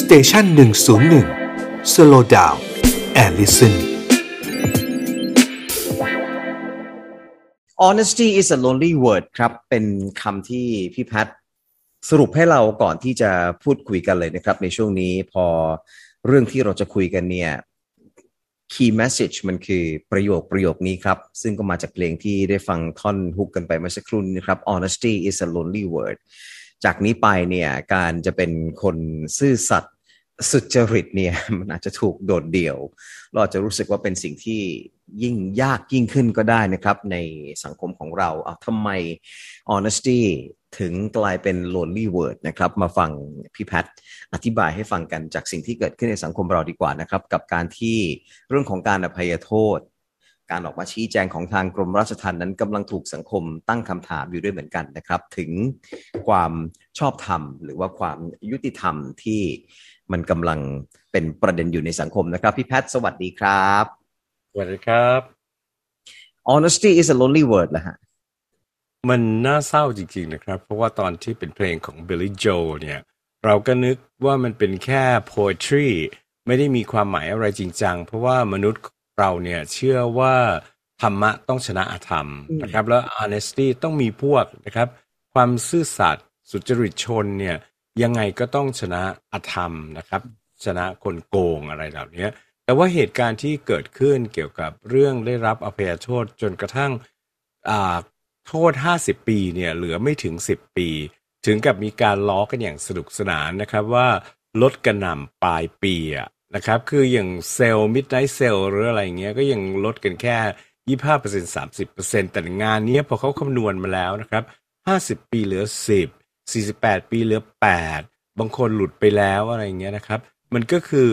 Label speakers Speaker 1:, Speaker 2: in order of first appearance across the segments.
Speaker 1: station หนึ่งศูนย์หนึ่ง slow down and listen
Speaker 2: honesty is a lonely word ครับ เป็นคำที่พี่แพทสรุปให้เราก่อนที่จะพูดคุยกันเลยนะครับ ในช่วงนี้พอเรื่องที่เราจะคุยกันเนี่ย key message มันคือประโยคประโยคนี้ครับ ซึ่งก็มาจากเพลงที่ได้ฟังท่อนฮุกกันไปเมื่อสักครู่นี้นะครับ honesty is a lonely word จากนี้ไปเนี่ยการจะเป็นคนซื่อสัตย์สุจริตเนี่ยมันอาจจะถูกโดดเดี่ยว เราจะรู้สึกว่าเป็นสิ่งที่ยิ่งยากยิ่งขึ้นก็ได้นะครับ ในสังคมของเราเอาทำไม honesty ถึงกลายเป็น lonely word นะครับ มาฟังพี่แพทย์อธิบายให้ฟังกันจากสิ่งที่เกิดขึ้นในสังคมเราดีกว่านะครับ กับการที่เรื่องของการอภัยโทษ การออกมาชี้แจงของทางกรมราชทัณฑ์นั้นกำลังถูกสังคมตั้งคำถามอยู่ด้วยเหมือนกันนะครับ ถึงความชอบธรรม หรือว่าความยุติธรรมที่มันกำลังเป็นประเด็นอยู่ในสังคมนะครับ พี่แพทย์สวัสดีครับ
Speaker 3: สวัสดีครับ
Speaker 2: honesty is a lonely word นะฮะ
Speaker 3: มันน่าเศร้าจริง ๆ นะครับ เพราะว่าตอนที่เป็นเพลงของ Billy Joel เนี่ย เราก็นึกว่ามันเป็นแค่ poetry ไม่ได้มีความหมายอะไรจริงจัง เพราะว่ามนุษย์ เราเนี่ยเชื่อว่าธรรมะต้องชนะอธรรมนะครับ แล้ว honesty ต้องมีพวกนะครับ ความซื่อสัตย์สุจริตชนเนี่ยยังไงก็ต้องชนะอธรรมนะครับ ชนะคนโกงอะไรเหล่านี้แต่ว่าเหตุการณ์ที่เกิดขึ้นเกี่ยวกับเรื่องได้รับอภัยโทษจนกระทั่งโทษ 50 ปีเนี่ยเหลือไม่ถึง 10 ปี ถึงกับมีการล้อกันอย่างสนุกสนานนะครับว่าลดกระหน่ำปลายปีอะ นะครับ คืออย่าง sale midnight sale หรืออะไรเงี้ยก็ยังลดกันแค่25% 30%แต่งานนี้พอเขาคำนวณมาแล้วนะครับ50ปีเหลือ10 48ปีเหลือ8บางคนหลุดไปแล้วอะไรเงี้ยนะครับ มันก็คือ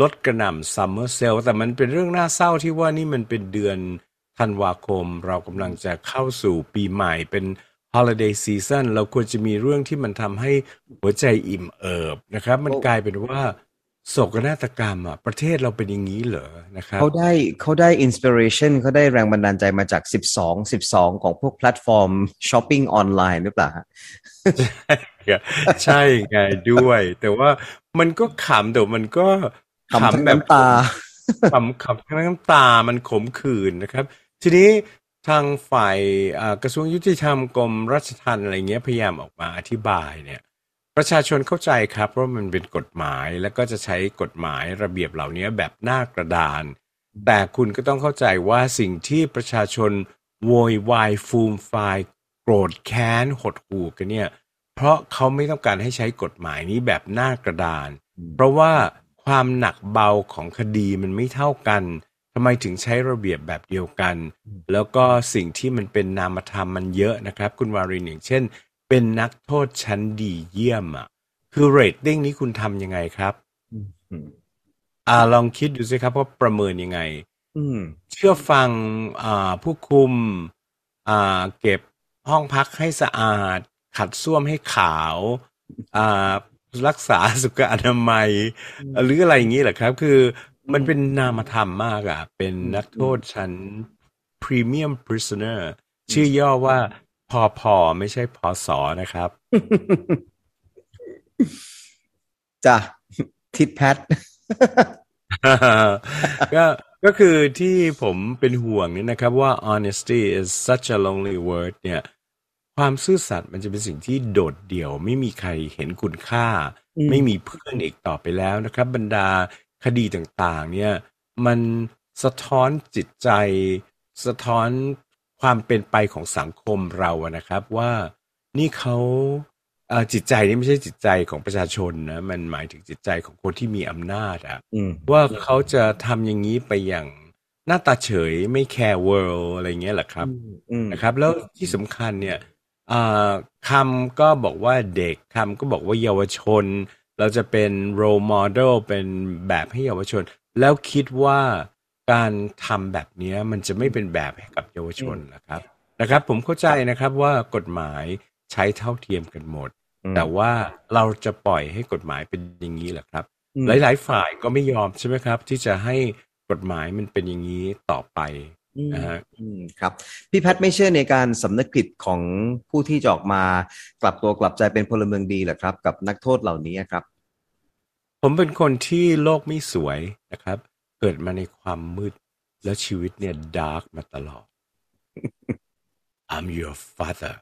Speaker 3: ลดกระหน่ำ summer sale แต่มันเป็นเรื่องน่าเศร้าที่ว่านี่มันเป็นเดือนธันวาคม เรากำลังจะเข้าสู่ปีใหม่เป็น holiday season เราควรจะมีเรื่องที่มันทำให้หัวใจอิ่มเอิบนะครับ มันกลายเป็นว่า โศกนาฏกรรมอะประเทศเราเป็นอย่างนี้เหรอนะครับ
Speaker 2: เขาได้เขาได้ inspiration เขาได้แรงบันดาลใจมาจาก 12 12 ของพวกแพลตฟอร์มช้อปปิ้งออนไลน์หรือเปล่า
Speaker 3: ใช่ไงด้วย แต่ว่ามันก็ขำแต่มันก็
Speaker 2: ขำแบบตา
Speaker 3: ขำขำทั้งน้ำตามันขมขื่นนะครับ ทีนี้ทางฝ่ายกระทรวงยุติธรรมกรมราชทัณฑ์อะไรเงี้ยพยายามออกมาอธิบายเนี่ย ประชาชนเข้าใจครับว่ามันเป็นกฎหมายแล้วก็จะใช้กฎหมายระเบียบเหล่านี้แบบหน้ากระดาน แต่คุณก็ต้องเข้าใจว่าสิ่งที่ประชาชนโวยวายฟูมไฟโกรธแค้นหดหู่กันเนี่ย เพราะเขาไม่ต้องการให้ใช้กฎหมายนี้แบบหน้ากระดาน เพราะว่าความหนักเบาของคดีมันไม่เท่ากันทำไมถึงใช้ระเบียบแบบเดียวกัน แล้วก็สิ่งที่มันเป็นนามธรรมมันเยอะนะครับ คุณวารินอย่างเช่น เป็นนักโทษชั้นดีเยี่ยมอะ คือเรตติ้งนี้คุณทำยังไงครับอ่าลองคิดดูสิครับว่าประเมินยังไงเชื่อฟังอ่าผู้คุม อ่า เก็บห้องพักให้สะอาด ขัดส้วมให้ขาว อ่า รักษาสุขอนามัย หรืออะไรอย่างนี้แหละครับ คือมันเป็นนามธรรมมากอะเป็นนักโทษชั้น Premium Prisoner ชื่อย่อว่า พอพอไม่ใช่พอสอนะครับ
Speaker 2: จ้ะ ทิดแพท
Speaker 3: ก็ก็คือที่ผมเป็นห่วงนี่นะครับว่า honesty is such a lonely word เนี่ย ความซื่อสัตย์มันจะเป็นสิ่งที่โดดเดี่ยว ไม่มีใครเห็นคุณค่า ไม่มีเพื่อนอีกต่อไปแล้วนะครับ บรรดาคดีต่างๆ เนี่ย มันสะท้อนจิตใจ สะท้อน ความเป็นไปของสังคมเราอะนะครับว่านี่เขาจิตใจนี่ไม่ใช่จิตใจของประชาชนนะ มันหมายถึงจิตใจของคนที่มีอำนาจอะว่าเขาจะทำอย่างนี้ไปอย่างหน้าตาเฉยไม่แคร์เวิลด์อะไรเงี้ยแหละครับนะครับ แล้วที่สำคัญเนี่ยคำก็บอกว่าเด็กคำก็บอกว่าเยาวชน เราจะเป็นโรโมเดลเป็นแบบให้เยาวชน แล้วคิดว่า การทำแบบนี้มันจะไม่เป็นแบบให้กับเยาวชนนะครับนะครับ ผมเข้าใจนะครับว่ากฎหมายใช้เท่าเทียมกันหมด แต่ว่าเราจะปล่อยให้กฎหมายเป็นอย่างนี้แหละครับ หลาย ๆ ฝ่ายก็ไม่ยอมใช่ไหมครับ ที่จะให้กฎหมายมันเป็นอย่างนี้ต่อไปนะฮะ
Speaker 2: ครับพี่แพทไม่เชื่อในการสำนึกผิดของผู้ที่จะออกมากลับตัวกลับใจเป็นพลเมืองดีหรอครับ กับนักโทษเหล่านี้ครับ
Speaker 3: ผมเป็นคนที่โลกไม่สวยนะครับ เกิดมาในความมืด แล้วชีวิตเนี่ยดาร์กมาตลอด I'm your father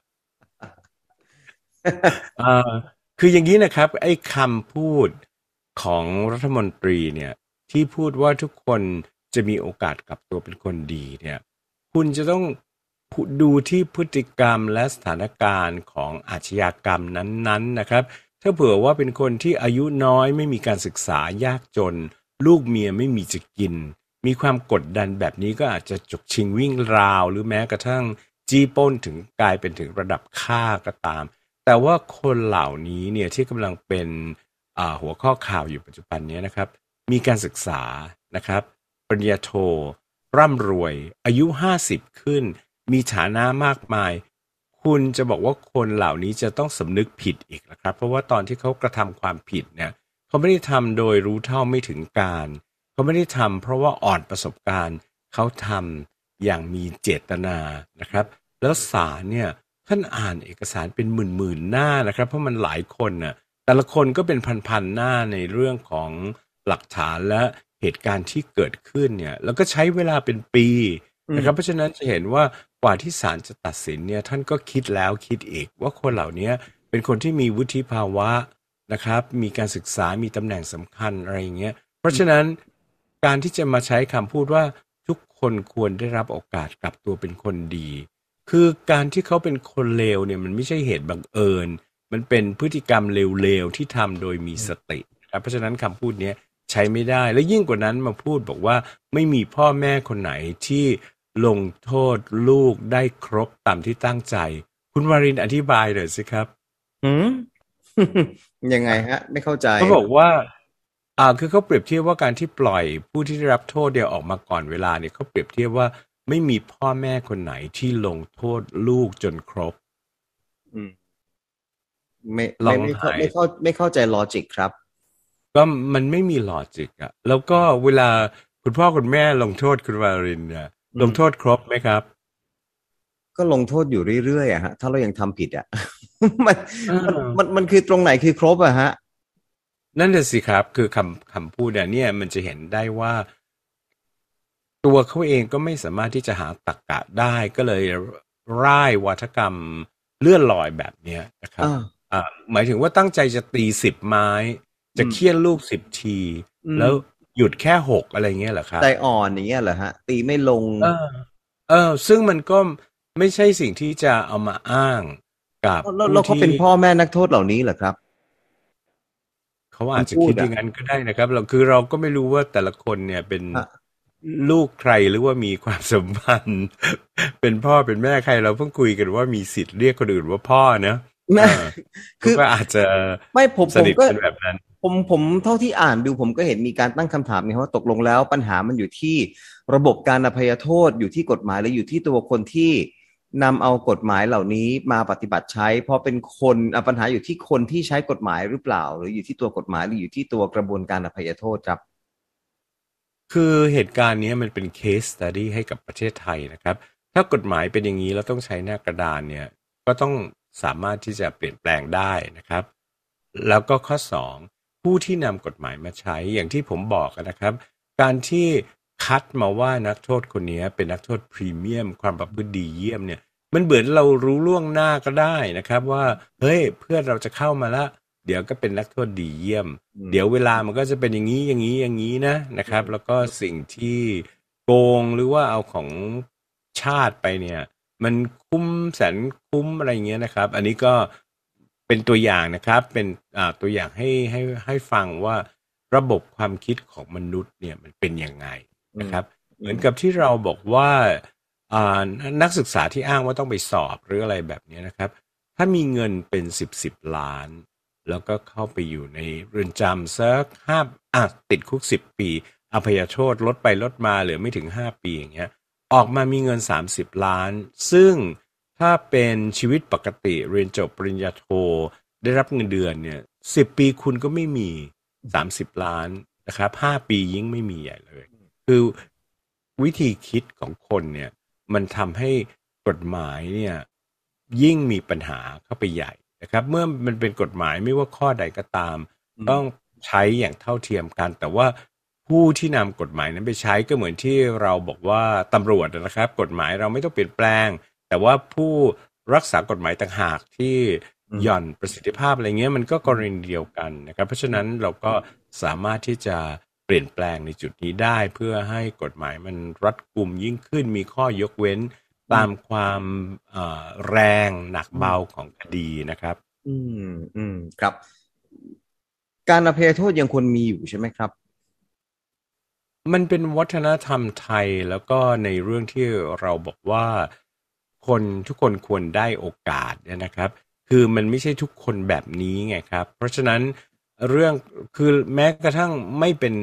Speaker 3: อ่าคืออย่างนี้นะครับ ไอ้คำพูดของรัฐมนตรีเนี่ย ที่พูดว่าทุกคนจะมีโอกาสกลับตัวเป็นคนดีเนี่ย คุณจะต้องดูที่พฤติกรรมและสถานการณ์ของอาชญากรรมนั้น ๆ นะครับ ถ้าเผื่อว่าเป็นคนที่อายุน้อยไม่มีการศึกษายากจน ลูกเมียไม่มีจะกิน มีความกดดันแบบนี้ก็อาจจะจกชิงวิ่งราว หรือแม้กระทั่งจี้ป้นถึงกลายเป็นถึงระดับฆ่าก็ตาม แต่ว่าคนเหล่านี้เนี่ยที่กำลังเป็นหัวข้อข่าวอยู่ปัจจุบันนี้นะครับ มีการศึกษานะครับปริญญาโท ร่ำรวย อายุห้าสิบขึ้น มีฐานะมากมาย คุณจะบอกว่าคนเหล่านี้จะต้องสำนึกผิดอีกนะครับ เพราะว่าตอนที่เขากระทำความผิดเนี่ย เขาไม่ได้ทำโดยรู้เท่าไม่ถึงการ เขาไม่ได้ทำเพราะว่าอ่อนประสบการณ์ เขาทำอย่างมีเจตนานะครับ แล้วศาลเนี่ยท่านอ่านเอกสารเป็นหมื่นๆหน้านะครับ เพราะมันหลายคนน่ะแต่ละคนก็เป็นพันๆหน้าในเรื่องของหลักฐานและเหตุการณ์ที่เกิดขึ้นเนี่ยแล้วก็ใช้เวลาเป็นปีนะครับ เพราะฉะนั้นจะเห็นว่ากว่าที่ศาลจะตัดสินเนี่ยท่านก็คิดแล้วคิดอีกว่าคนเหล่านี้เป็นคนที่มีวุฒิภาวะ นะครับ มีการศึกษามีตำแหน่งสำคัญอะไรอย่างเงี้ย เพราะฉะนั้นการที่จะมาใช้คำพูดว่าทุกคนควรได้รับโอกาสกลับตัวเป็นคนดี คือการที่เขาเป็นคนเลวเนี่ยมันไม่ใช่เหตุบังเอิญ มันเป็นพฤติกรรมเลวๆที่ทำโดยมีสติครับเพราะฉะนั้นคำพูดนี้ใช้ไม่ได้ และยิ่งกว่านั้นมาพูดบอกว่าไม่มีพ่อแม่คนไหนที่ลงโทษลูกได้ครบตามที่ตั้งใจ คุณวารินอธิบายหน่อยสิครับ
Speaker 2: หืม ยังไงฮะ ไม่เข้าใจ
Speaker 3: เขาบอกว่า อ่าคือเขาเปรียบเทียบว่าการที่ปล่อยผู้ที่ได้รับโทษเดียวออกมาก่อนเวลาเนี่ยเขาเปรียบเทียบว่าไม่มีพ่อแม่คนไหนที่ลงโทษลูกจนครบ
Speaker 2: อืม ไม่ไม่ไม่เข้าไม่เข้าไม่เข้าใจลอจิกครับ
Speaker 3: ก็มันไม่มีลอจิกอะแล้วก็เวลาคุณพ่อคุณแม่ลงโทษคุณวารินเนี่ยลงโทษครบไหมครับ
Speaker 2: ก็ลงโทษอยู่เรื่อยๆอะฮะถ้าเรายังทำผิดอะมันมันมันคือตรงไหนคือครบอะฮะ
Speaker 3: นั่นแหละสิครับ คือคำคำพูดเนี่ย มันจะเห็นได้ว่า ตัวเขาเองก็ไม่สามารถที่จะหาตรกกะได้ก็เลยร่ายวัฒกรรมเลื่อนลอยแบบเนี้ยนะครับอ่าหมายถึงว่าตั้งใจจะตีสิบไม้ จะเคี่ยนลูกสิบที แล้วหยุดแค่หกอะไรเงี้ยเหรอครับ
Speaker 2: ใจอ่อนอย่างเงี้ยเหรอฮะ ตีไม่ลง
Speaker 3: เออ เออ ซึ่งมันก็ ไม่ใช่สิ่งที่จะเอามาอ้างกับ
Speaker 2: แล้วเขาเป็นพ่อแม่นักโทษเหล่านี้เหรอครับ
Speaker 3: เขาอาจจะคิดอย่างนั้นก็ได้นะครับ เราคือเราก็ไม่รู้ว่าแต่ละคนเนี่ยเป็นลูกใครหรือว่ามีความสัมพันธ์ เป็นพ่อเป็นแม่ใครเราเพิ่งคุยกันว่ามีสิทธิ์เรียกคนอื่นว่าพ่อเนะคือก็อาจจะ
Speaker 2: ไม่ผม
Speaker 3: ผมก็แบบนั้น
Speaker 2: ผมผมเท่าที่อ่านดูผมก็เห็นมีการตั้งคำถามนี่ว่าตกลงแล้วปัญหามันอยู่ที่ระบบการอภัยโทษอยู่ที่กฎหมายหรืออยู่ที่ตัวคนที่ นำเอากฎหมายเหล่านี้มาปฏิบัติใช้ เพราะเป็นคนปัญหาอยู่ที่คนที่ใช้กฎหมายหรือเปล่า หรืออยู่ที่ตัวกฎหมายหรืออยู่ที่ตัวกระบวนการอภัยโทษครับ
Speaker 3: คือเหตุการณ์นี้มันเป็นเคสตัดดี้ให้กับประเทศไทยนะครับ ถ้ากฎหมายเป็นอย่างนี้แล้วต้องใช้หน้ากระดานเนี่ยก็ต้องสามารถที่จะเปลี่ยนแปลงได้นะครับ แล้วก็ข้อ 2 ผู้ที่นำกฎหมายมาใช้อย่างที่ผมบอกนะครับ การที่ คัดมาว่านักโทษคนนี้เป็นนักโทษพรีเมียม ความประพฤติดีเยี่ยมเนี่ยมันเหมือนเรารู้ล่วงหน้าก็ได้นะครับว่าเฮ้ยเพื่อนเราจะเข้ามาละ เดี๋ยวก็เป็นนักโทษดีเยี่ยม เดี๋ยวเวลามันก็จะเป็นอย่างนี้อย่างนี้อย่างนี้นะนะครับ แล้วก็สิ่งที่โกงหรือว่าเอาของชาติไปเนี่ย มันคุ้มแสนคุ้มอะไรเงี้ยนะครับ อันนี้ก็เป็นตัวอย่างนะครับ เป็นตัวอย่างให้ให้ให้ฟังว่าระบบความคิดของมนุษย์เนี่ยมันเป็นยังไง นะครับ เหมือนกับที่เราบอกว่านักศึกษาที่อ้างว่าต้องไปสอบหรืออะไรแบบนี้นะครับ ถ้ามีเงินเป็นสิบสิบล้าน แล้วก็เข้าไปอยู่ในเรือนจำสักห้าอะติดคุกสิบปี อภัยโทษลดไปลดมาเหลือไม่ถึงห้าปีอย่างเงี้ย ออกมามีเงิน30ล้าน ซึ่งถ้าเป็นชีวิตปกติเรียนจบปริญญาโท ได้รับเงินเดือนเนี่ยสิบปีคุณก็ไม่มี30ล้านนะครับห้าปียิ่งไม่มีใหญ่เลย คือวิธีคิดของคนเนี่ยมันทำให้กฎหมายเนี่ยยิ่งมีปัญหาเข้าไปใหญ่นะครับ เมื่อมันเป็นกฎหมายไม่ว่าข้อใดก็ตาม ต้องใช้อย่างเท่าเทียมกัน แต่ว่าผู้ที่นำกฎหมายนั้นไปใช้ก็เหมือนที่เราบอกว่าตำรวจนะครับ กฎหมายเราไม่ต้องเปลี่ยนแปลง แต่ว่าผู้รักษากฎหมายต่างหากที่
Speaker 2: อืม
Speaker 3: หย่อนประสิทธิภาพอะไรเงี้ยมันก็กรณีเดียวกันนะครับ เพราะฉะนั้นเราก็สามารถที่จะ เปลี่ยนแปลงในจุดนี้ได้ เพื่อให้กฎหมายมันรัดกุมยิ่งขึ้นมีข้อยกเว้นตามความเอ่อแรงหนักเบาของคดีนะครับ
Speaker 2: อืมอืมครับ การอภัยโทษยังควรมีอยู่ใช่ไหมครับ
Speaker 3: มันเป็นวัฒนธรรมไทยแล้วก็ในเรื่องที่เราบอกว่าคนทุกคนควรได้โอกาสเนี่ยนะครับ คือมันไม่ใช่ทุกคนแบบนี้ไงครับ เพราะฉะนั้น เรื่องคือแม้กระทั่งไม่เป็น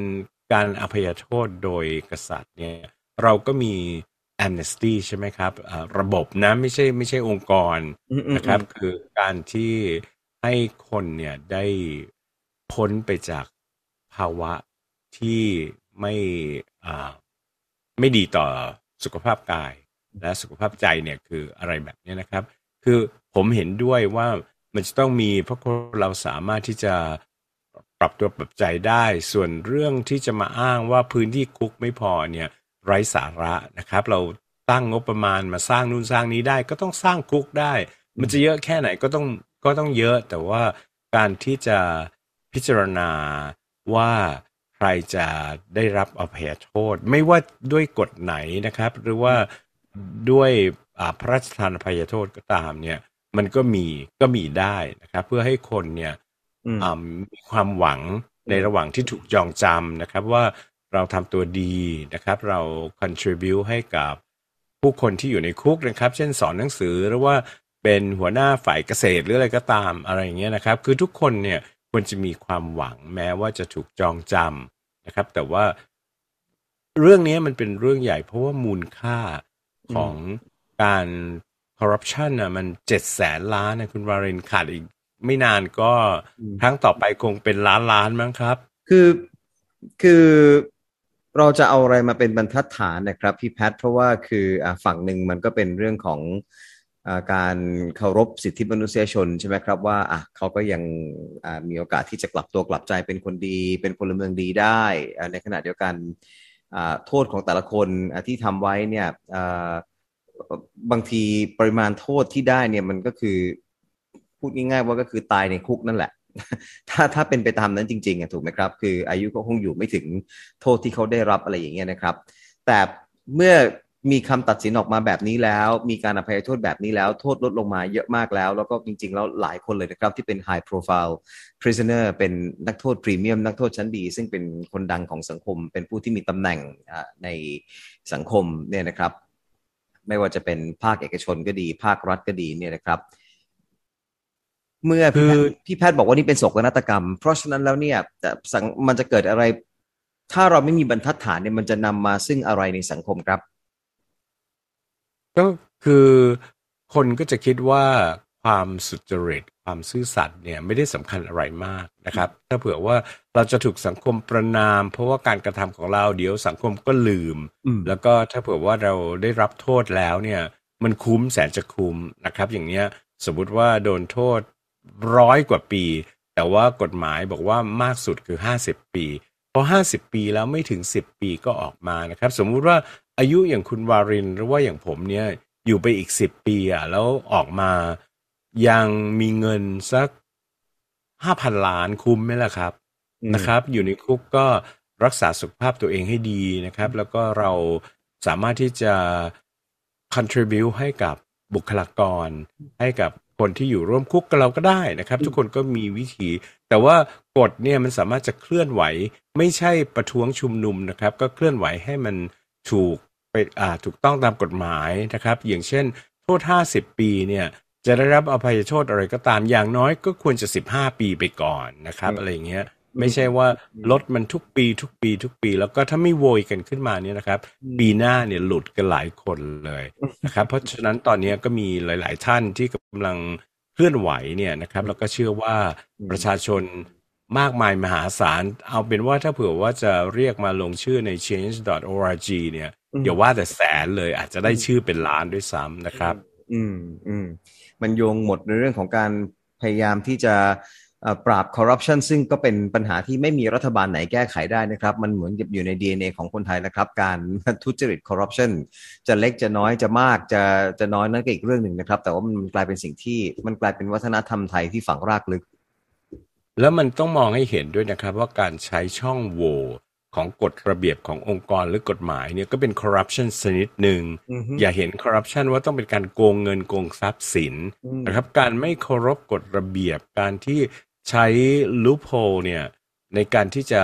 Speaker 3: การอภัยโทษโดยกษัตริย์เนี่ยเราก็มี amnesty ใช่ไหมครับอ่าระบบนะไม่ใช่ไม่ใช่องค์กร
Speaker 2: อืมอืม
Speaker 3: นะครับ
Speaker 2: อืม
Speaker 3: คือการที่ให้คนเนี่ยได้พ้นไปจากภาวะที่ไม่อ่าไม่ดีต่อสุขภาพกาย และสุขภาพใจเนี่ยคืออะไรแบบนี้นะครับ คือผมเห็นด้วยว่ามันจะต้องมีเพราะคนเราสามารถที่จะ ปรับตัวปรับใจได้ ส่วนเรื่องที่จะมาอ้างว่าพื้นที่คุกไม่พอเนี่ยไร้สาระนะครับ เราตั้งงบประมาณมาสร้างนู่นสร้างนี้ได้ ก็ต้องสร้างคุกได้ มันจะเยอะแค่ไหนก็ต้องก็ต้องเยอะแต่ว่าการที่จะพิจารณาว่าใครจะได้รับอภัยโทษ ไม่ว่าด้วยกฎไหนนะครับ หรือว่าด้วยอาพระราชทานอภัยโทษก็ตามเนี่ยมันก็มีก็มีได้นะครับ เพื่อให้คนเนี่ย
Speaker 2: มี
Speaker 3: ความหวังในระหว่างที่ถูกจองจำนะครับ ว่าเราทำตัวดีนะครับ เรา contribu ให้กับผู้คนที่อยู่ในคุกนะครับ เช่นสอนหนังสือหรือว่าเป็นหัวหน้าฝ่ายเกษตรหรืออะไรก็ตามอะไรอย่างเงี้ยนะครับ คือทุกคนเนี่ยควรจะมีความหวังแม้ว่าจะถูกจองจำนะครับ แต่ว่าเรื่องนี้มันเป็นเรื่องใหญ่เพราะว่ามูลค่าของการคอร์รัปชันน่ะมันเจ็ดแสนล้านนะคุณวารินขาดอีก ไม่นานก็
Speaker 2: อืม
Speaker 3: ครั้งต่อไปคงเป็นล้านล้านมั้งครับ
Speaker 2: คือคือเราจะเอาอะไรมาเป็นบรรทัดฐานนะครับพี่แพทย์เพราะว่าคืออ่าฝั่งหนึ่งมันก็เป็นเรื่องของอาการเคารพสิทธิมนุษยชนใช่ไหมครับว่าอะเขาก็ยังอ่ามีโอกาสที่จะกลับตัวกลับใจเป็นคนดี เป็นพลเมืองดีได้อ่าในขณะเดียวกันอ่าโทษของแต่ละคนอ่าที่ทำไว้เนี่ยอ่าบางทีปริมาณโทษที่ได้เนี่ยมันก็คือ พูดง่ายๆว่าก็คือตายในคุกนั่นแหละ ถ้าถ้าเป็นไปตามนั้นจริงๆอะถูกไหมครับ คืออายุก็คงอยู่ไม่ถึงโทษที่เขาได้รับอะไรอย่างเงี้ยนะครับ แต่เมื่อมีคำตัดสินออกมาแบบนี้แล้ว มีการอภัยโทษแบบนี้แล้ว โทษลดลงมาเยอะมากแล้ว แล้วก็จริง ๆ แล้วหลายคนเลยนะครับ ที่เป็น high profile prisoner เป็นนักโทษพรีเมียมนักโทษชั้นดี ซึ่งเป็นคนดังของสังคม เป็นผู้ที่มีตำแหน่งอ่าในสังคมเนี่ยนะครับ ไม่ว่าจะเป็นภาคเอกชนก็ดี ภาครัฐก็ดีเนี่ยนะครับ เมื่อพี่แพทย์พี่แพทย์บอกว่านี่เป็นโศกนาฏกรรม เพราะฉะนั้นแล้วเนี่ยจะสังมันจะเกิดอะไร ถ้าเราไม่มีบรรทัดฐานเนี่ยมันจะนำมาซึ่งอะไรในสังคมครับ
Speaker 3: ก็คือคนก็จะคิดว่าความสุจริตความซื่อสัตย์เนี่ยไม่ได้สำคัญอะไรมากนะครับ ถ้าเผื่อว่าเราจะถูกสังคมประนาม เพราะว่าการกระทำของเราเดี๋ยวสังคมก็ลืม
Speaker 2: อืม
Speaker 3: แล้วก็ถ้าเผื่อว่าเราได้รับโทษแล้วเนี่ย มันคุ้มแสนจะคุ้มนะครับ อย่างเนี้ยสมมุติว่าโดนโทษ ร้อยกว่าปี แต่ว่ากฎหมายบอกว่ามากสุดคือห้าสิบปีพอห้าสิบปีแล้วไม่ถึงสิบปีก็ออกมานะครับ สมมุติว่าอายุอย่างคุณวารินหรือว่าอย่างผมเนี่ยอยู่ไปอีกสิบปีอะแล้วออกมายังมีเงินสักห้าพันล้านคุ้มไหมล่ะครับ
Speaker 2: อืม
Speaker 3: นะครับ อยู่ในคุกก็รักษาสุขภาพตัวเองให้ดีนะครับ แล้วก็เราสามารถที่จะ contribute ให้กับบุคลากร ให้กับ คนที่อยู่ร่วมคุกกับเราก็ได้นะครับ ทุกคนก็มีวิธี แต่ว่ากฎเนี่ยมันสามารถจะเคลื่อนไหว ไม่ใช่ประท้วงชุมนุมนะครับ ก็เคลื่อนไหวให้มันถูกไปอ่าถูกต้องตามกฎหมายนะครับ อย่างเช่น โทษ 50 ปีเนี่ยจะได้รับอภัยโทษอะไรก็ตามอย่างน้อยก็ควรจะ 15 ปีไปก่อนนะครับ อะไรอย่างเงี้ย ไม่ใช่ว่าลดมันทุกปีทุกปีทุกปี แล้วก็ถ้าไม่โวยกันขึ้นมาเนี่ยนะครับ ปีหน้าเนี่ยหลุดกันหลายคนเลยนะครับ เพราะฉะนั้นตอนนี้ก็มีหลาย ๆ ท่านที่กำลังเคลื่อนไหวเนี่ยนะครับ แล้วก็เชื่อว่าประชาชนมากมายมหาศาล เอาเป็นว่าถ้าเผื่อว่าจะเรียกมาลงชื่อใน change.org เนี่ย
Speaker 2: อืม
Speaker 3: อย่าว่าแต่แสนเลยอาจจะได้ชื่อเป็นล้านด้วยซ้ำนะครับ
Speaker 2: อืมอืมมันโยงหมดในเรื่องของการพยายามที่จะเอ่อ ปราบคอร์รัปชันซึ่งก็เป็นปัญหาที่ไม่มีรัฐบาลไหนแก้ไขได้นะครับ มันเหมือนกับอยู่ใน DNA ของคนไทยนะครับ การทุจริตคอร์รัปชันจะเล็กจะน้อยจะมากจะจะน้อยนั่นก็อีกเรื่องหนึ่งนะครับ แต่ว่ามันกลายเป็นสิ่งที่มันกลายเป็นวัฒนธรรมไทยที่ฝังรากลึก
Speaker 3: แล้วมันต้องมองให้เห็นด้วยนะครับ ว่าการใช้ช่องโหว่ของกฎระเบียบขององค์กรหรือกฎหมายเนี่ยก็เป็นคอร์รัปชันชนิดหนึ่ง
Speaker 2: อือฮึ
Speaker 3: อย่าเห็นคอร์รัปชันว่าต้องเป็นการโกงเงินโกงทรัพย์สิน
Speaker 2: อืม
Speaker 3: นะครับการไม่เคารพกฎระเบียบการที่ ใช้ลูปโฮเนี่ยในการที่จะ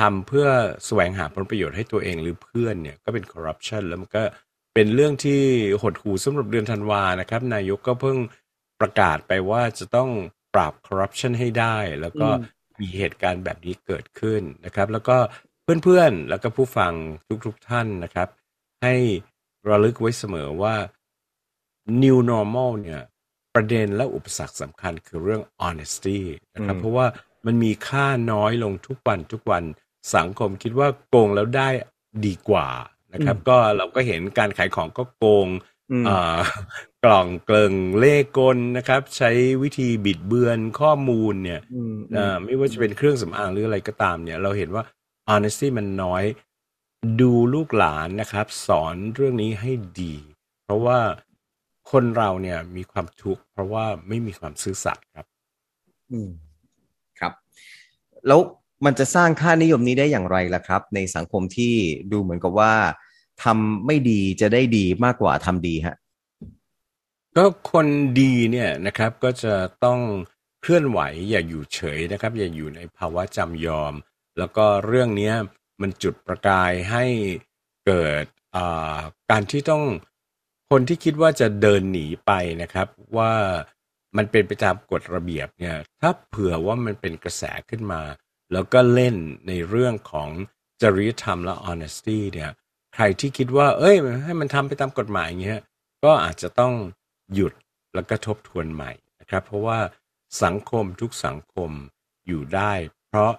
Speaker 3: ทำเพื่อแสวงหาผลประโยชน์ให้ตัวเองหรือเพื่อนเนี่ยก็เป็นคอร์รัปชันแล้วมันก็เป็นเรื่องที่หดหู่สำหรับเดือนธันวานะครับ นายกก็เพิ่งประกาศไปว่าจะต้องปราบคอร์รัปชันให้ได้ แล้วก็
Speaker 2: ม
Speaker 3: มีเหตุการณ์แบบนี้เกิดขึ้นนะครับ แล้วก็เพื่อนๆ แล้วก็ผู้ฟังทุกๆท่านนะครับ ให้ระลึกไว้เสมอว่า new normal เนี่ย ประเด็นและอุปสรรคสำคัญคือเรื่อง honesty นะครับ
Speaker 2: อืม
Speaker 3: เพราะว่ามันมีค่าน้อยลงทุกวันทุกวันสังคมคิดว่าโกงแล้วได้ดีกว่านะครับ ก็เราก็เห็นการขายของก็โกง
Speaker 2: อืม
Speaker 3: อ่ากล่องเกลิงเล่กลนะครับ ใช้วิธีบิดเบือนข้อมูลเนี่ย
Speaker 2: อืม
Speaker 3: อ่าไม่ว่าจะเป็นเครื่องสำอางหรืออะไรก็ตามเนี่ย เราเห็นว่า honesty มันน้อยดูลูกหลานนะครับ สอนเรื่องนี้ให้ดี เพราะว่า คนเราเนี่ยมีความทุกข์เพราะว่าไม่มีความซื่อสัตย์ครับ
Speaker 2: อืมครับ แล้วมันจะสร้างค่านิยมนี้ได้อย่างไรล่ะครับ ในสังคมที่ดูเหมือนกับว่าทำไม่ดีจะได้ดีมากกว่าทำดีฮะ
Speaker 3: ก็คนดีเนี่ยนะครับก็จะต้องเคลื่อนไหวอย่าอยู่เฉยนะครับ อย่าอยู่ในภาวะจำยอม แล้วก็เรื่องเนี้ยมันจุดประกายให้เกิดอ่าการที่ต้อง คนที่คิดว่าจะเดินหนีไปนะครับ ว่ามันเป็นไปตามกฎระเบียบเนี่ยถ้าเผื่อว่ามันเป็นกระแสขึ้นมา แล้วก็เล่นในเรื่องของจริยธรรมและ honesty เนี่ยใครที่คิดว่า เอ้ยให้มันทำไปตามกฎหมายอย่างเงี้ยก็อาจจะต้องหยุดแล้วก็ทบทวนใหม่นะครับ เพราะว่าสังคมทุกสังคมอยู่ได้ เพราะ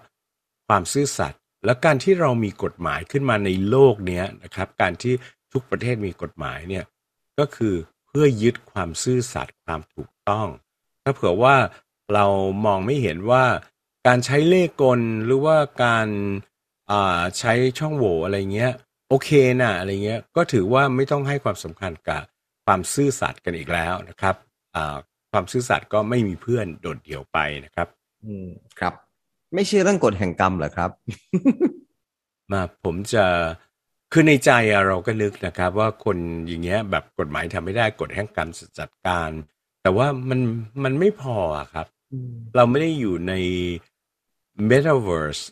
Speaker 3: ความซื่อสัตย์และการที่เรามีกฎหมายขึ้นมาในโลกเนี้ยนะครับ การที่ทุกประเทศมีกฎหมายเนี่ย ก็คือเพื่อยึดความซื่อสัตย์ความถูกต้อง ถ้าเผื่อว่าเรามองไม่เห็นว่าการใช้เล่ห์กลหรือว่าการอ่าใช้ช่องโหว่อะไรเงี้ยโอเคนะอะไรเงี้ยก็ถือว่าไม่ต้องให้ความสำคัญกับความซื่อสัตย์กันอีกแล้วนะครับอ่าความซื่อสัตย์ก็ไม่มีเพื่อนโดดเดี่ยวไปนะครับ
Speaker 2: อืมครับ ไม่ใช่เรื่องกฎแห่งกรรมเหรอครับ
Speaker 3: มาผมจะ คือในใจอะเราก็นึกนะครับ ว่าคนอย่างเงี้ยแบบกฎหมายทำไม่ได้กฎแห่งกรรมจะจัดการ แต่ว่ามันมันไม่พออะครับ เราไม่ได้อยู่ใน metaverse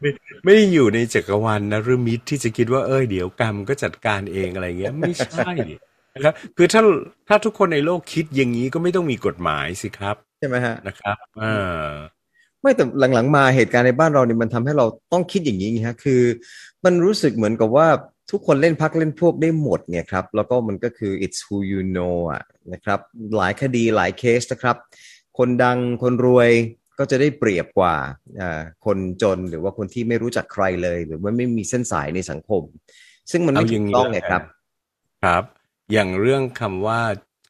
Speaker 3: ไม่ไม่ได้อยู่ในจักรวาลนรมิตที่จะคิดว่าเอ้ยเดี๋ยวกรรมก็จัดการเองอะไรเงี้ย ไม่ใช่นะครับคือถ้าถ้าทุกคนในโลกคิดอย่างนี้ก็ไม่ต้องมีกฎหมายสิครับ
Speaker 2: ใช่ไหมฮะ
Speaker 3: นะครับอ่า
Speaker 2: ไม่แต่หลังๆมาเหตุการณ์ในบ้านเราเนี่ยมันทำให้เราต้องคิดอย่างนี้ไงฮะคือ มันรู้สึกเหมือนกับว่าทุกคนเล่นพักเล่นพวกได้หมดเนี่ยครับ แล้วก็มันก็คือ it's who you know อะนะครับ หลายคดีหลายเคสนะครับ คนดังคนรวยก็จะได้เปรียบกว่าอ่าคนจนหรือว่าคนที่ไม่รู้จักใครเลย หรือว่าไม่มีเส้นสายในสังคม ซึ่งมันไม่ถู
Speaker 3: ย่าง
Speaker 2: ก
Speaker 3: นี้
Speaker 2: ต้องไงครับ
Speaker 3: ครับ อย่างเรื่องคำว่า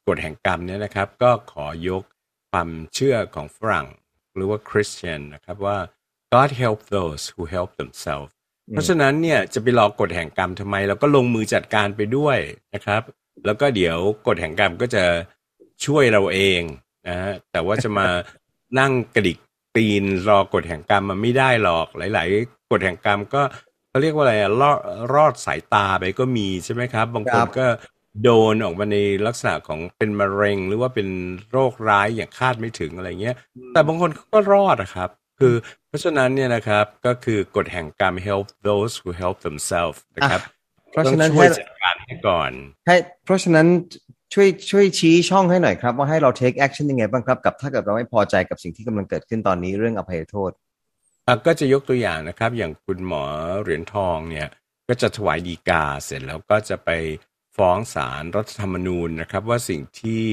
Speaker 3: กฎแห่งกรรมเนี่ยนะครับ ก็ขอยกความเชื่อของฝรั่ง หรือว่าคริสเตียนนะครับว่า God help those who help themselves เพราะฉะนั้นเนี่ยจะไปรอกฎแห่งกรรมทำไม เราก็ลงมือจัดการไปด้วยนะครับ แล้วก็เดี๋ยวกฎแห่งกรรมก็จะช่วยเราเองนะฮะแต่ว่าจะมานั่งกระดิกตีนรอกฎแห่งกรรมมันไม่ได้หรอกหลาย ๆกฎแห่งกรรมก็เขาเรียกว่าอะไรอะรอดรอดสายตาไปก็มีใช่ไหมครับ บางค
Speaker 2: ครั
Speaker 3: น
Speaker 2: บ
Speaker 3: ก็โดนออกมาในลักษณะของเป็นมะเร็งหรือว่าเป็นโรคร้ายอย่างคาดไม่ถึงอะไรเงี้ย แต่บางคนเขาก็รอดอะครับ คือเพราะฉะนั้นเนี่ยนะครับก็คือกฎแห่งกรรม help those who help themselves นะครับ
Speaker 2: เพราะฉะนั้น
Speaker 3: ต้องช่วย
Speaker 2: ให้
Speaker 3: จัดการให้ก่อน
Speaker 2: ให้เพราะฉะนั้นช่วยช่วยชี้ช่องให้หน่อยครับ ว่าให้เรา take action ยังไงบ้างครับ กับถ้าเกิดเราไม่พอใจกับสิ่งที่กำลังเกิดขึ้นตอนนี้เรื่องอภัยโทษ
Speaker 3: อะก็จะยกตัวอย่างนะครับ อย่างคุณหมอเหรียญทองเนี่ย ก็จะถวายดีกาเสร็จแล้วก็จะไปฟ้องศาลรัฐธรรมนูญนะครับ ว่าสิ่งที่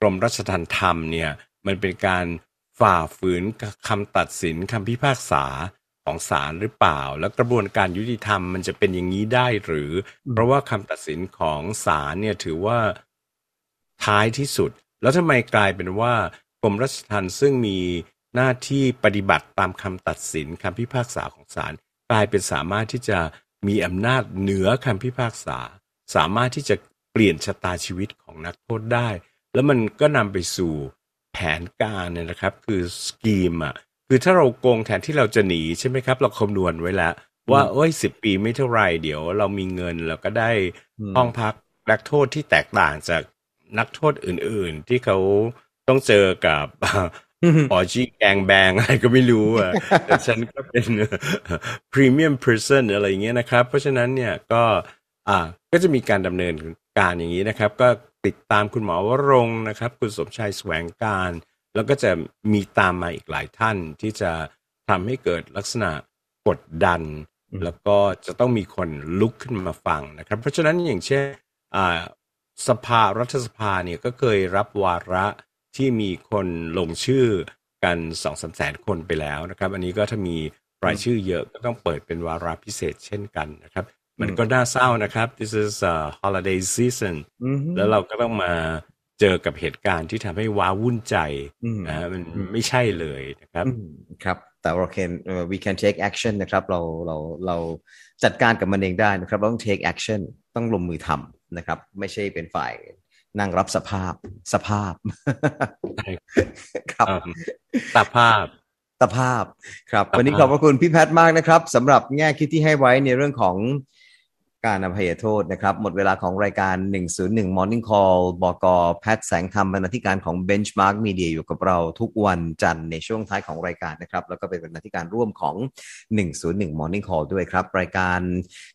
Speaker 3: กรมรัชทัณฑ์ทำเนี่ยมันเป็นการ ฝ่าฝืนคำตัดสินคำพิพากษาของศาลหรือเปล่า แล้วกระบวนการยุติธรรมมันจะเป็นอย่างนี้ได้หรือ เพราะว่าคำตัดสินของศาลเนี่ยถือว่าท้ายที่สุด แล้วทำไมกลายเป็นว่ากรมราชทัณฑ์ซึ่งมีหน้าที่ปฏิบัติตามคำตัดสินคำพิพากษาของศาลกลายเป็นสามารถที่จะมีอำนาจเหนือคำพิพากษา สามารถที่จะเปลี่ยนชะตาชีวิตของนักโทษได้ แล้วมันก็นำไปสู่ ผนการเนี่ยนะครับ คือสกีมอะคือถ้าเราโกงแทนที่เราจะหนีใช่ไหมครับ เราคำนวณไว้แล้ว ว่าโอ้ยสิบปีไม่เท่าไรเดี๋ยวเรามีเงินเราก็ได้
Speaker 2: อืม
Speaker 3: ห้องพักนักโทษที่แตกต่างจากนักโทษอื่น ๆ ที่เขาต้องเจอกับออจีแกงแบงอะไรก็ไม่รู้อะแต่ฉันก็เป็นพรีเมียมเพอร์เซนอะไรอย่างเงี้ยนะครับ เพราะฉะนั้นเนี่ยก็อ่าก็จะมีการดำเนินการอย่างนี้นะครับ ก็ ติดตามคุณหมอวรงค์นะครับ คุณสมชายแสวงการ แล้วก็จะมีตามมาอีกหลายท่านที่จะทำให้เกิดลักษณะกดดัน
Speaker 2: อืม
Speaker 3: แล้วก็จะต้องมีคนลุกขึ้นมาฟังนะครับ เพราะฉะนั้นอย่างเช่นอ่าสภารัฐสภาเนี่ยก็เคยรับวาระที่มีคนลงชื่อกันสองสามแสนคนไปแล้วนะครับ อันนี้ก็ถ้ามีรายชื่อเยอะก็ต้องเปิดเป็นวาระพิเศษเช่นกันนะครับ มันก็น่าเศร้านะครับ this is a holiday season
Speaker 2: อืม
Speaker 3: แล้วเราก็ต้องมาเจอกับเหตุการณ์ที่ทำให้ว้าวุ่นใจ
Speaker 2: อืม
Speaker 3: นะฮะมัน
Speaker 2: อืม
Speaker 3: ไม่ใช่เลยนะครับ
Speaker 2: อืมครับ แต่เรา can เอ่อ we can take action นะครับ เราเราเราจัดการกับมันเองได้นะครับเราต้อง take action ต้องลงมือทำนะครับ ไม่ใช่เป็นฝ่ายนั่งรับสภาพสภาพ
Speaker 3: ใช่
Speaker 2: ครับ
Speaker 3: อ่าตาภาพ
Speaker 2: สภาพครับ
Speaker 3: สภาพ
Speaker 2: วันนี้ขอบพระคุณพี่แพทย์มากนะครับสำหรับแง่คิดที่ให้ไว้ในเรื่องของ การอภัยโทษนะครับ หมดเวลาของรายการ 101 Morning Call บกแพทย์แสงธรรมบรรณาธิการของ Benchmark Media อยู่กับเราทุกวันจันทร์ในช่วงท้ายของรายการนะครับ แล้วก็เป็นบรรณาธิการร่วมของ 101 Morning Call ด้วยครับ รายการ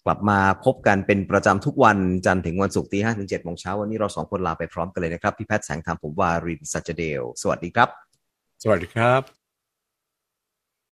Speaker 2: กลับมาพบกันเป็นประจำทุกวันจันทร์ถึงวันศุกร์ตี5ถึง7โมงเช้าวันนี้เราสองคนลาไปพร้อมกันเลยนะครับพี่แพทย์แสงธรรมผมวารินสัจเดล สวัสดีครับ
Speaker 3: สวัสดีครับ